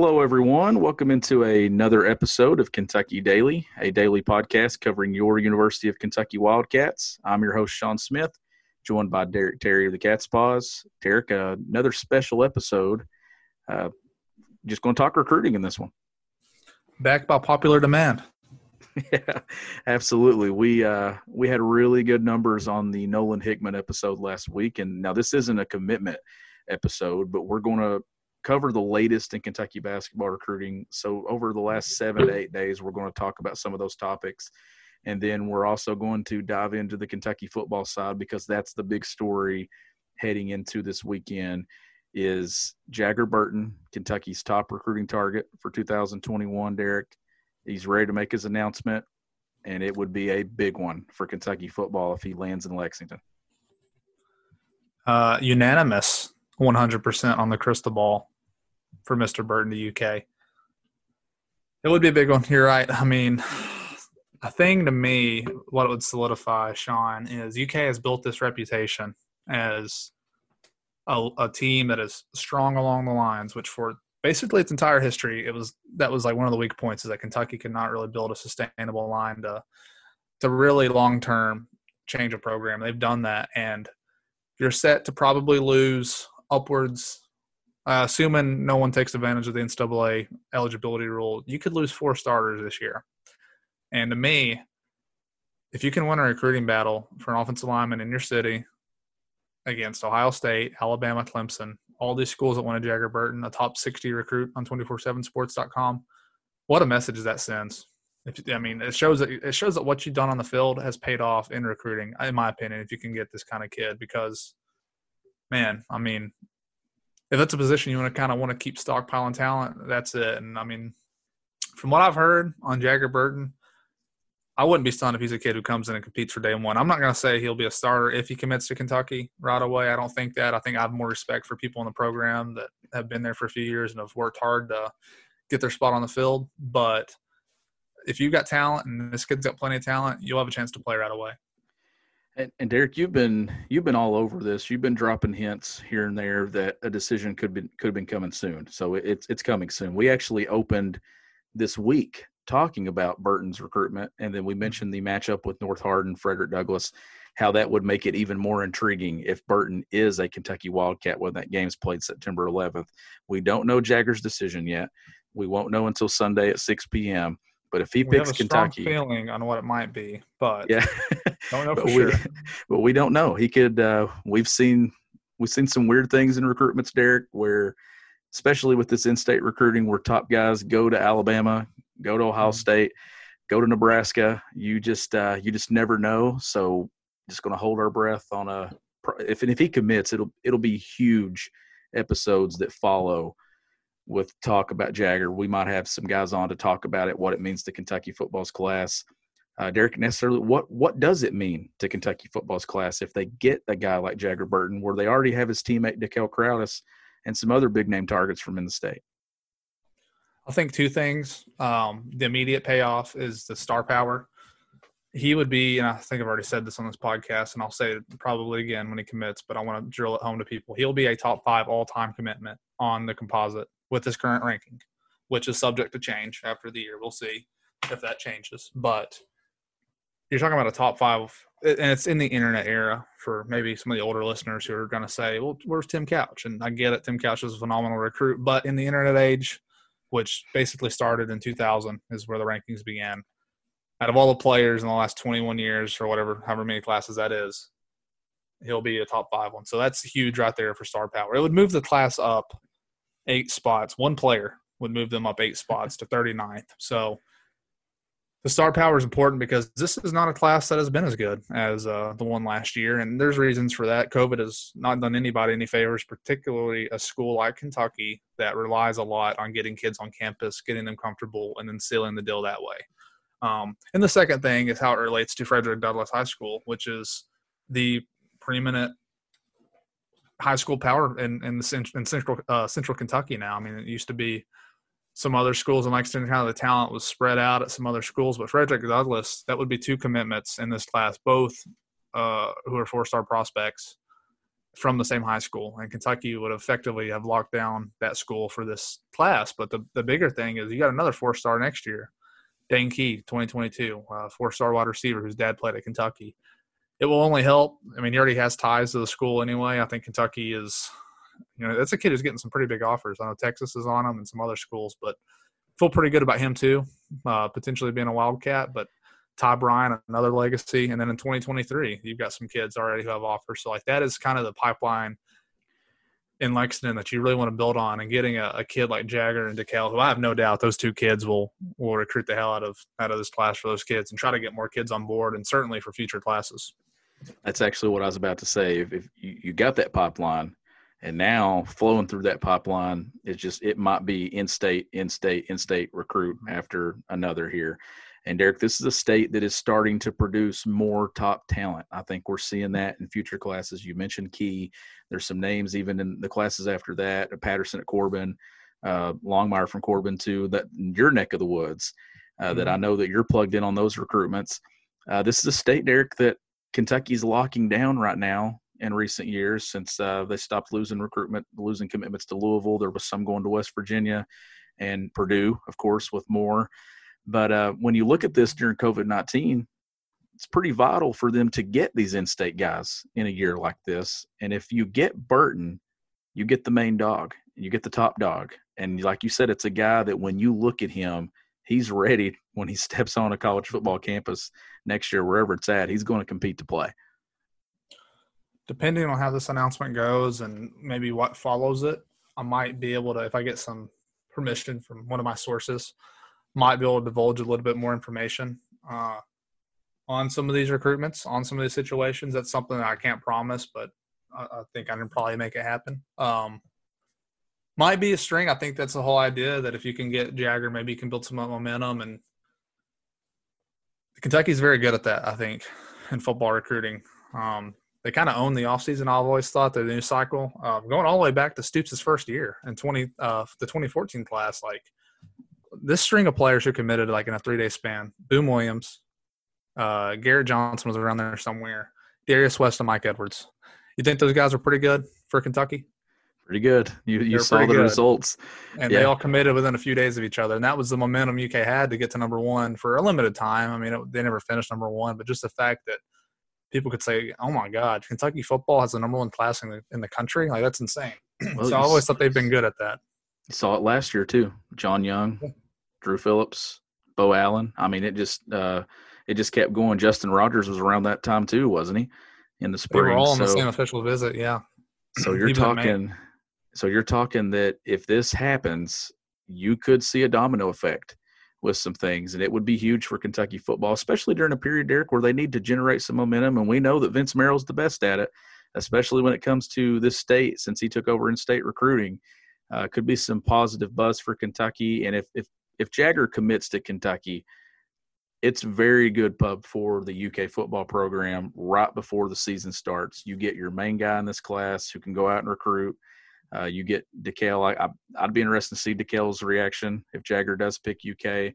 Hello, everyone. Welcome into another episode of Kentucky Daily, a daily podcast covering your University of Kentucky Wildcats. I'm your host, Sean Smith, joined by Derek Terry of the Cat's Paws. Derek, uh, another special episode. Uh, just going to talk recruiting in this one. Backed by popular demand. yeah, absolutely. We uh, we had really good numbers on the Nolan Hickman episode last week, and now this isn't a commitment episode, but we're going to cover the latest in Kentucky basketball recruiting. So over the last seven to eight days, we're going to talk about some of those topics. And then we're also going to dive into the Kentucky football side because that's the big story heading into this weekend is Jagger Burton, Kentucky's top recruiting target for 2021, Derek. He's ready to make his announcement, and it would be a big one for Kentucky football if he lands in Lexington. Uh, unanimous 100% on the crystal ball for Mr. Burton the UK. It would be a big one. You're right. I mean, a thing to me, what it would solidify, Sean, is UK has built this reputation as a, a team that is strong along the lines, which for basically its entire history, it was that was like one of the weak points is that Kentucky could not really build a sustainable line to to really long term change a program. They've done that, and you're set to probably lose upwards, uh, assuming no one takes advantage of the NCAA eligibility rule, you could lose four starters this year. And to me, if you can win a recruiting battle for an offensive lineman in your city against Ohio State, Alabama, Clemson, all these schools that wanted Jagger Burton, a top 60 recruit on 247sports.com, what a message that sends. If, I mean, it shows that it shows that what you've done on the field has paid off in recruiting, in my opinion. If you can get this kind of kid, because man, I mean, if that's a position you want to kind of want to keep stockpiling talent, that's it. And I mean, from what I've heard on Jagger Burton, I wouldn't be stunned if he's a kid who comes in and competes for day one. I'm not going to say he'll be a starter if he commits to Kentucky right away. I don't think that. I think I have more respect for people in the program that have been there for a few years and have worked hard to get their spot on the field. But if you've got talent and this kid's got plenty of talent, you'll have a chance to play right away. And, and, Derek, you've been you've been all over this. You've been dropping hints here and there that a decision could be could have been coming soon. So it's it's coming soon. We actually opened this week talking about Burton's recruitment, and then we mm-hmm. mentioned the matchup with North Hardin, Frederick Douglass, how that would make it even more intriguing if Burton is a Kentucky Wildcat when that game's played September 11th. We don't know Jagger's decision yet. We won't know until Sunday at 6 p.m. But if he we picks Kentucky, feeling on what it might be, but yeah, don't know for but sure. We, but we don't know. He could. Uh, we've seen we've seen some weird things in recruitments, Derek, where especially with this in-state recruiting, where top guys go to Alabama, go to Ohio mm-hmm. State, go to Nebraska. You just uh, you just never know. So just going to hold our breath on a if and if he commits, it'll it'll be huge episodes that follow with talk about Jagger. We might have some guys on to talk about it, what it means to Kentucky football's class. Uh, Derek, necessarily, what what does it mean to Kentucky football's class if they get a guy like Jagger Burton, where they already have his teammate Dekel Crowdus and some other big name targets from in the state? I think two things. Um, the immediate payoff is the star power. He would be, and I think I've already said this on this podcast, and I'll say it probably again when he commits, but I want to drill it home to people. He'll be a top five all time commitment on the composite with his current ranking, which is subject to change after the year. We'll see if that changes. But you're talking about a top five, and it's in the internet era for maybe some of the older listeners who are going to say, well, where's Tim Couch? And I get it, Tim Couch is a phenomenal recruit, but in the internet age, which basically started in 2000, is where the rankings began. Out of all the players in the last 21 years, or whatever, however many classes that is, he'll be a top five one. So that's huge right there for star power. It would move the class up eight spots. One player would move them up eight spots to 39th. So the star power is important because this is not a class that has been as good as uh, the one last year, and there's reasons for that. COVID has not done anybody any favors, particularly a school like Kentucky that relies a lot on getting kids on campus, getting them comfortable, and then sealing the deal that way. Um, and the second thing is how it relates to Frederick Douglass High School, which is the preeminent high school power in in, the, in central uh, central Kentucky now. I mean, it used to be some other schools in Lexington, kind of the talent was spread out at some other schools. But Frederick Douglass, that would be two commitments in this class, both uh, who are four star prospects from the same high school. And Kentucky would effectively have locked down that school for this class. But the, the bigger thing is you got another four star next year. Dane Key, 2022, uh, four star wide receiver whose dad played at Kentucky. It will only help. I mean, he already has ties to the school anyway. I think Kentucky is you know, that's a kid who's getting some pretty big offers. I know Texas is on him and some other schools, but feel pretty good about him too, uh, potentially being a Wildcat. But Ty Bryan, another legacy, and then in 2023, you've got some kids already who have offers. So like that is kind of the pipeline in Lexington that you really want to build on, and getting a, a kid like Jagger and Dekel, who I have no doubt those two kids will will recruit the hell out of out of this class for those kids, and try to get more kids on board, and certainly for future classes. That's actually what I was about to say. If, if you, you got that pipeline, and now flowing through that pipeline is just it might be in-state, in-state, in-state recruit after another here. And Derek, this is a state that is starting to produce more top talent. I think we're seeing that in future classes. You mentioned Key. There's some names even in the classes after that. Patterson at Corbin, uh, Longmire from Corbin too. That your neck of the woods. Uh, mm-hmm. That I mm-hmm. know that you're plugged in on those recruitments. Uh, this is a state, Derek, that Kentucky's locking down right now in recent years since uh, they stopped losing recruitment, losing commitments to Louisville. There was some going to West Virginia and Purdue, of course, with more. But uh, when you look at this during COVID 19, it's pretty vital for them to get these in state guys in a year like this. And if you get Burton, you get the main dog, you get the top dog. And like you said, it's a guy that when you look at him, he's ready when he steps on a college football campus next year, wherever it's at, he's going to compete to play depending on how this announcement goes and maybe what follows it, I might be able to, if I get some permission from one of my sources, might be able to divulge a little bit more information uh, on some of these recruitments, on some of these situations. That's something that I can't promise, but I, I think I can probably make it happen. Um, might be a string. I think that's the whole idea that if you can get Jagger, maybe you can build some momentum. And Kentucky's very good at that, I think, in football recruiting. Um, they kind of own the offseason. I've always thought the new cycle, uh, going all the way back to Stoops' first year in 20, uh, the 2014 class, like this string of players who committed like in a three day span, Boom Williams, uh, Garrett Johnson was around there somewhere, Darius West and Mike Edwards. You think those guys are pretty good for Kentucky? Pretty good. You you saw the good. results, and yeah. they all committed within a few days of each other, and that was the momentum UK had to get to number one for a limited time. I mean, it, they never finished number one, but just the fact that people could say, "Oh my God, Kentucky football has the number one class in the in the country." Like that's insane. Well, so I always thought they've been good at that. You saw it last year too. John Young, Drew Phillips, Bo Allen. I mean, it just uh, it just kept going. Justin Rogers was around that time too, wasn't he? In the spring, they were all on so, the same official visit. Yeah. So you're talking. So you're talking that if this happens, you could see a domino effect with some things, and it would be huge for Kentucky football, especially during a period, Derek, where they need to generate some momentum. And we know that Vince Marrow's the best at it, especially when it comes to this state since he took over in state recruiting. Uh, could be some positive buzz for Kentucky, and if if if Jagger commits to Kentucky, it's very good pub for the UK football program right before the season starts. You get your main guy in this class who can go out and recruit. Uh, you get Dekel. I, would be interested to see Dekel's reaction if Jagger does pick UK.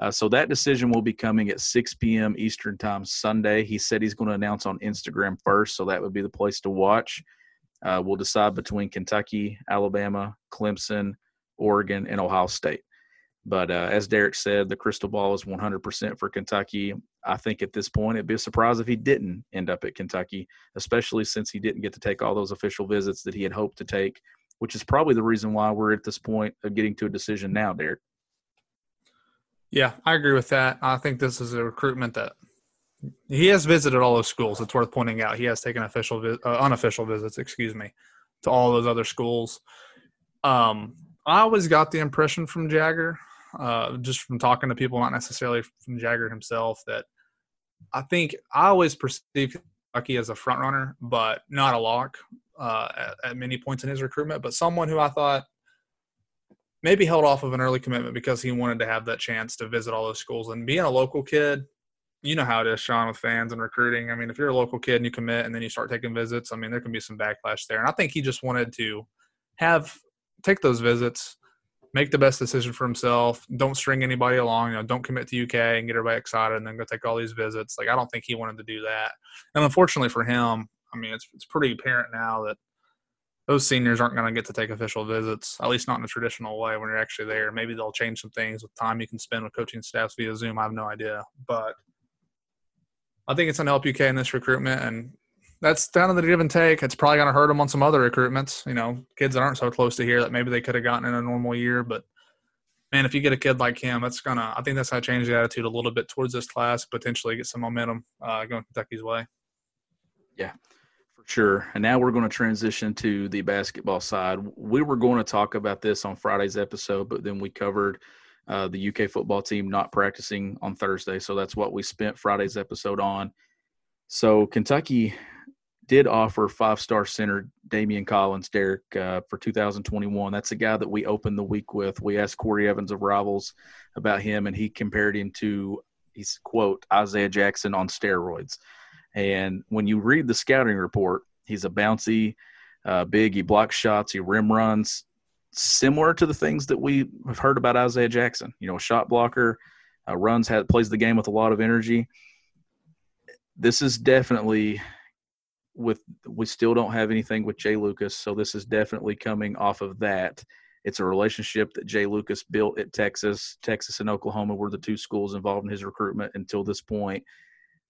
Uh, so that decision will be coming at 6 p.m. Eastern Time Sunday. He said he's going to announce on Instagram first, so that would be the place to watch. Uh, we'll decide between Kentucky, Alabama, Clemson, Oregon, and Ohio State. But uh, as Derek said, the crystal ball is 100% for Kentucky. I think at this point it'd be a surprise if he didn't end up at Kentucky, especially since he didn't get to take all those official visits that he had hoped to take, which is probably the reason why we're at this point of getting to a decision now, Derek. Yeah, I agree with that. I think this is a recruitment that he has visited all those schools. It's worth pointing out he has taken official, uh, unofficial visits, excuse me, to all those other schools. Um, I always got the impression from Jagger, uh, just from talking to people, not necessarily from Jagger himself, that I think I always perceived Kentucky as a front runner, but not a lock uh, at, at many points in his recruitment. But someone who I thought maybe held off of an early commitment because he wanted to have that chance to visit all those schools. And being a local kid, you know how it is, Sean, with fans and recruiting. I mean, if you're a local kid and you commit and then you start taking visits, I mean, there can be some backlash there. And I think he just wanted to have take those visits, make the best decision for himself. Don't string anybody along. You know, don't commit to UK and get everybody excited and then go take all these visits. Like I don't think he wanted to do that. And unfortunately for him, I mean, it's it's pretty apparent now that those seniors aren't going to get to take official visits, at least not in a traditional way when you're actually there. Maybe they'll change some things with time you can spend with coaching staffs via Zoom. I have no idea, but I think it's going to help UK in this recruitment, and that's kind of the give and take. It's probably going to hurt them on some other recruitments. You know, kids that aren't so close to here that maybe they could have gotten in a normal year. But man, if you get a kid like him, that's gonna. I think that's to change the attitude a little bit towards this class. Potentially get some momentum uh, going Kentucky's way. Yeah, for sure. And now we're going to transition to the basketball side. We were going to talk about this on Friday's episode, but then we covered uh, the UK football team not practicing on Thursday. So that's what we spent Friday's episode on. So Kentucky did offer five star center Damian Collins, Derek, uh, for 2021. That's a guy that we opened the week with. We asked Corey Evans of Rivals about him, and he compared him to, he's quote, Isaiah Jackson on steroids. And when you read the scouting report, he's a bouncy, uh, big, he blocks shots, he rim runs, similar to the things that we have heard about Isaiah Jackson. You know, a shot blocker, uh, runs, has, plays the game with a lot of energy. This is definitely with we still don't have anything with Jay Lucas, so this is definitely coming off of that. It's a relationship that Jay Lucas built at Texas. Texas and Oklahoma were the two schools involved in his recruitment until this point.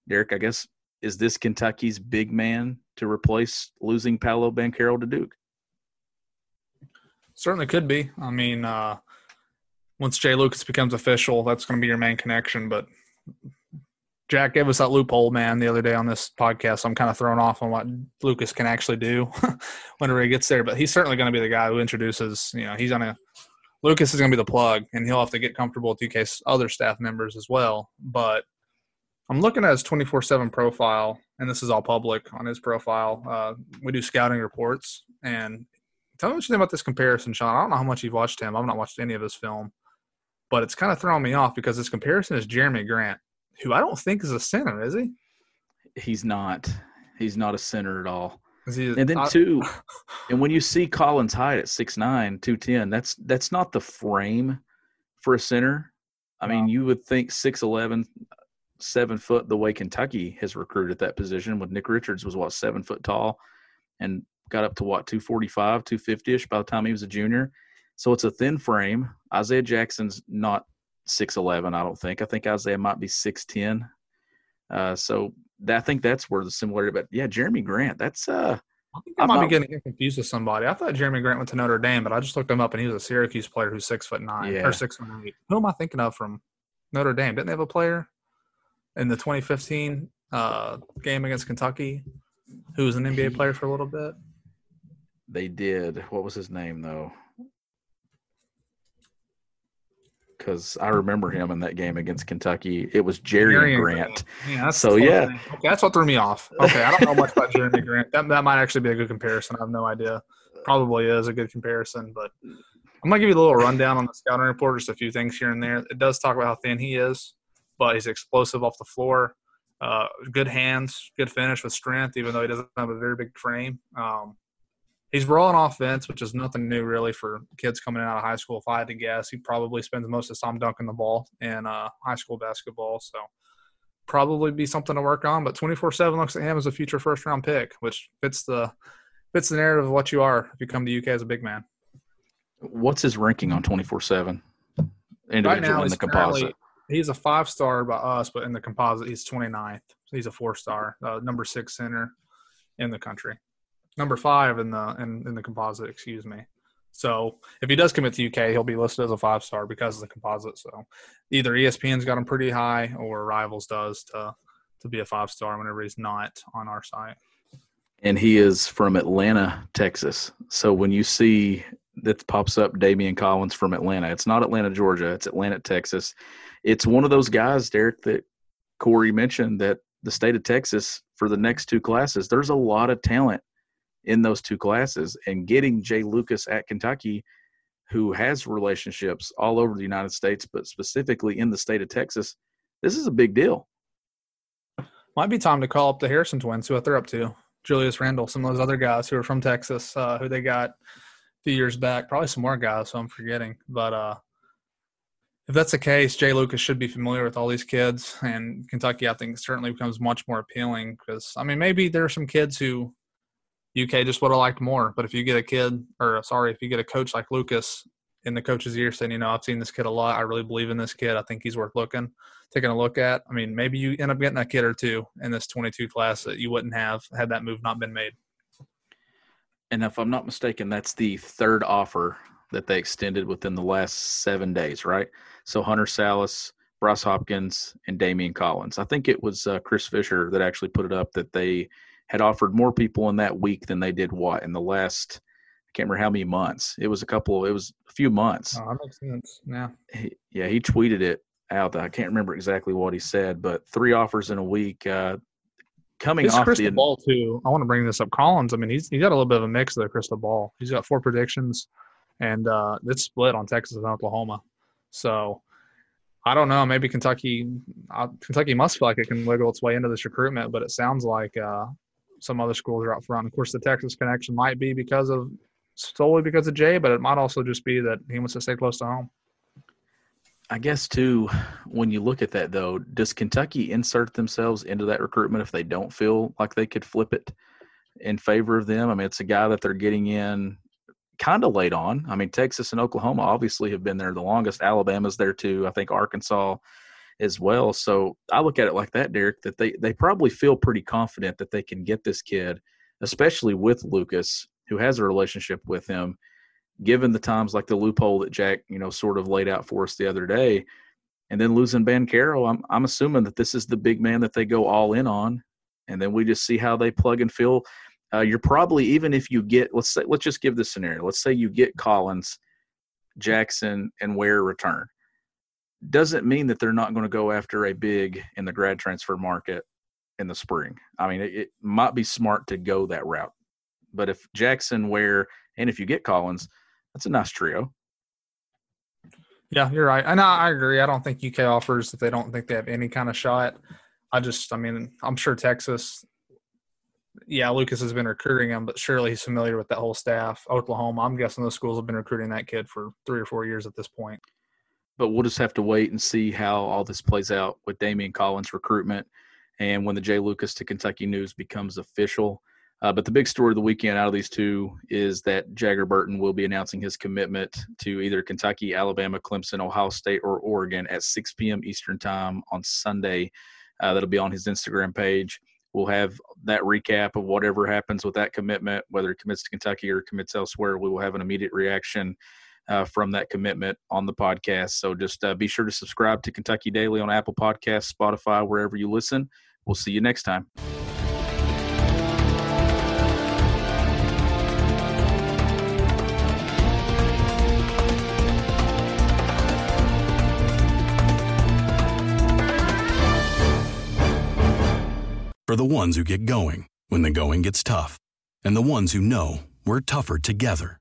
Derek, I guess, is this Kentucky's big man to replace losing Paolo Banchero to Duke? Certainly could be. I mean, uh, once Jay Lucas becomes official, that's going to be your main connection. But Jack gave us that loophole, man, the other day on this podcast. I'm kind of thrown off on what Lucas can actually do whenever he gets there. But he's certainly going to be the guy who introduces. You know, he's going to. Lucas is going to be the plug, and he'll have to get comfortable with UK's other staff members as well. But I'm looking at his 24 7 profile, and this is all public on his profile. Uh, we do scouting reports. And tell me what you think about this comparison, Sean. I don't know how much you've watched him. I've not watched any of his film, but it's kind of throwing me off because this comparison is Jerami Grant who I don't think is a center, is he? He's not. He's not a center at all. He, and then I, two, and when you see Collins Hyde at 6'9", 210, that's that's not the frame for a center. I mean, you would think 6'11", 7 foot the way Kentucky has recruited that position when Nick Richards was what seven foot tall and got up to what 245, 250 ish by the time he was a junior. So it's a thin frame. Isaiah Jackson's not six eleven. I don't think. I think Isaiah might be six ten. Uh, so that, I think that's where the similarity. But yeah, Jerami Grant. That's uh. I think I might not, be getting confused with somebody. I thought Jerami Grant went to Notre Dame, but I just looked him up and he was a Syracuse player who's six foot nine yeah. or six foot eight. Who am I thinking of from Notre Dame? Didn't they have a player in the 2015 uh, game against Kentucky who was an NBA player for a little bit? They did. What was his name though? Because I remember him in that game against Kentucky. It was Jerian Grant. Yeah, so yeah, okay, that's what threw me off. Okay, I don't know much about Jerami Grant. That that might actually be a good comparison. I have no idea. Probably is a good comparison, but I'm gonna give you a little rundown on the scouting report, just a few things here and there. It does talk about how thin he is, but he's explosive off the floor. Uh, good hands, good finish with strength, even though he doesn't have a very big frame. Um, he's raw on offense, which is nothing new really for kids coming out of high school. If I had to guess, he probably spends most of his time dunking the ball in uh, high school basketball. So probably be something to work on. But 24/7 looks at him as a future first round pick, which fits the fits the narrative of what you are if you come to UK as a big man. What's his ranking on 24/7? Individual right now, in the composite. He's a five star by us, but in the composite, he's 29th. So he's a four star, uh, number six center in the country number five in the in, in the composite. Excuse me. So if he does commit to UK, he'll be listed as a five star because of the composite. So either ESPN's got him pretty high, or Rivals does to to be a five star whenever he's not on our site. And he is from Atlanta, Texas. So when you see that pops up Damian Collins from Atlanta. It's not Atlanta, Georgia. It's Atlanta, Texas. It's one of those guys, Derek, that Corey mentioned that the state of Texas for the next two classes, there's a lot of talent in those two classes. And getting Jay Lucas at Kentucky, who has relationships all over the United States, but specifically in the state of Texas, this is a big deal. Might be time to call up the Harrison twins, see what they're up to. Julius Randle, some of those other guys who are from Texas, uh, who they got a few years back. Probably some more guys, so I'm forgetting. But uh, if that's the case, Jay Lucas should be familiar with all these kids, and Kentucky, I think, certainly becomes much more appealing because I mean, maybe there are some kids who UK just would have liked more. But if you get a kid, or sorry, if you get a coach like Lucas in the coach's ear saying, you know, I've seen this kid a lot. I really believe in this kid. I think he's worth looking, taking a look at. I mean, maybe you end up getting a kid or two in this 22 class that you wouldn't have had that move not been made. And if I'm not mistaken, that's the third offer that they extended within the last seven days, right? So Hunter Sallis, Bryce Hopkins, and Damian Collins. I think it was uh, Chris Fisher that actually put it up that they had offered more people in that week than they did what in the last I – can't remember how many months. It was a couple. It was a few months. Oh, that makes sense. Yeah. He, yeah, he tweeted it out. I can't remember exactly what he said, but three offers in a week. Uh, coming His off crystal the ball too. I want to bring this up. Collins. I mean, he's he's got a little bit of a mix of the crystal ball. He's got four predictions, and uh, it's split on Texas and Oklahoma. So I don't know. Maybe Kentucky. Uh, Kentucky must feel like it can wiggle its way into this recruitment, but it sounds like uh, some other schools are out front. Of course, the Texas connection might be because of solely because of Jay, but it might also just be that he wants to stay close to home. I guess too, when you look at that though, does Kentucky insert themselves into that recruitment if they don't feel like they could flip it in favor of them? I mean, it's a guy that they're getting in kind of late on. I mean, Texas and Oklahoma obviously have been there the longest. Alabama's there too. I think Arkansas as well. So I look at it like that, Derek, that they they probably feel pretty confident that they can get this kid, especially with Lucas, who has a relationship with him, given the times like the loophole that Jack, you know, sort of laid out for us the other day, and then losing Banchero, I'm I'm assuming that this is the big man that they go all in on, and then we just see how they plug and fill. Uh, you're probably even if you get let's say let's just give this scenario. Let's say you get Collins, Jackson, and Ware return. Doesn't mean that they're not going to go after a big in the grad transfer market in the spring. I mean, it, it might be smart to go that route but if Jackson, Ware, and if you get Collins, that's a nice trio. Yeah, you're right. And I, I agree. I don't think UK offers if they don't think they have any kind of shot. I just, I mean, I'm sure Texas, yeah, Lucas has been recruiting him, but surely he's familiar with that whole staff. Oklahoma, I'm guessing those schools have been recruiting that kid for three or four years at this point. But we'll just have to wait and see how all this plays out with Damian Collins' recruitment and when the Jay Lucas to Kentucky news becomes official. Uh, but the big story of the weekend out of these two is that Jagger Burton will be announcing his commitment to either Kentucky, Alabama, Clemson, Ohio State, or Oregon at 6 p.m. Eastern Time on Sunday. Uh, that'll be on his Instagram page. We'll have that recap of whatever happens with that commitment, whether it commits to Kentucky or commits elsewhere. We will have an immediate reaction uh, from that commitment on the podcast. So just uh, be sure to subscribe to Kentucky Daily on Apple Podcasts, Spotify, wherever you listen. We'll see you next time. For the ones who get going when the going gets tough, and the ones who know we're tougher together.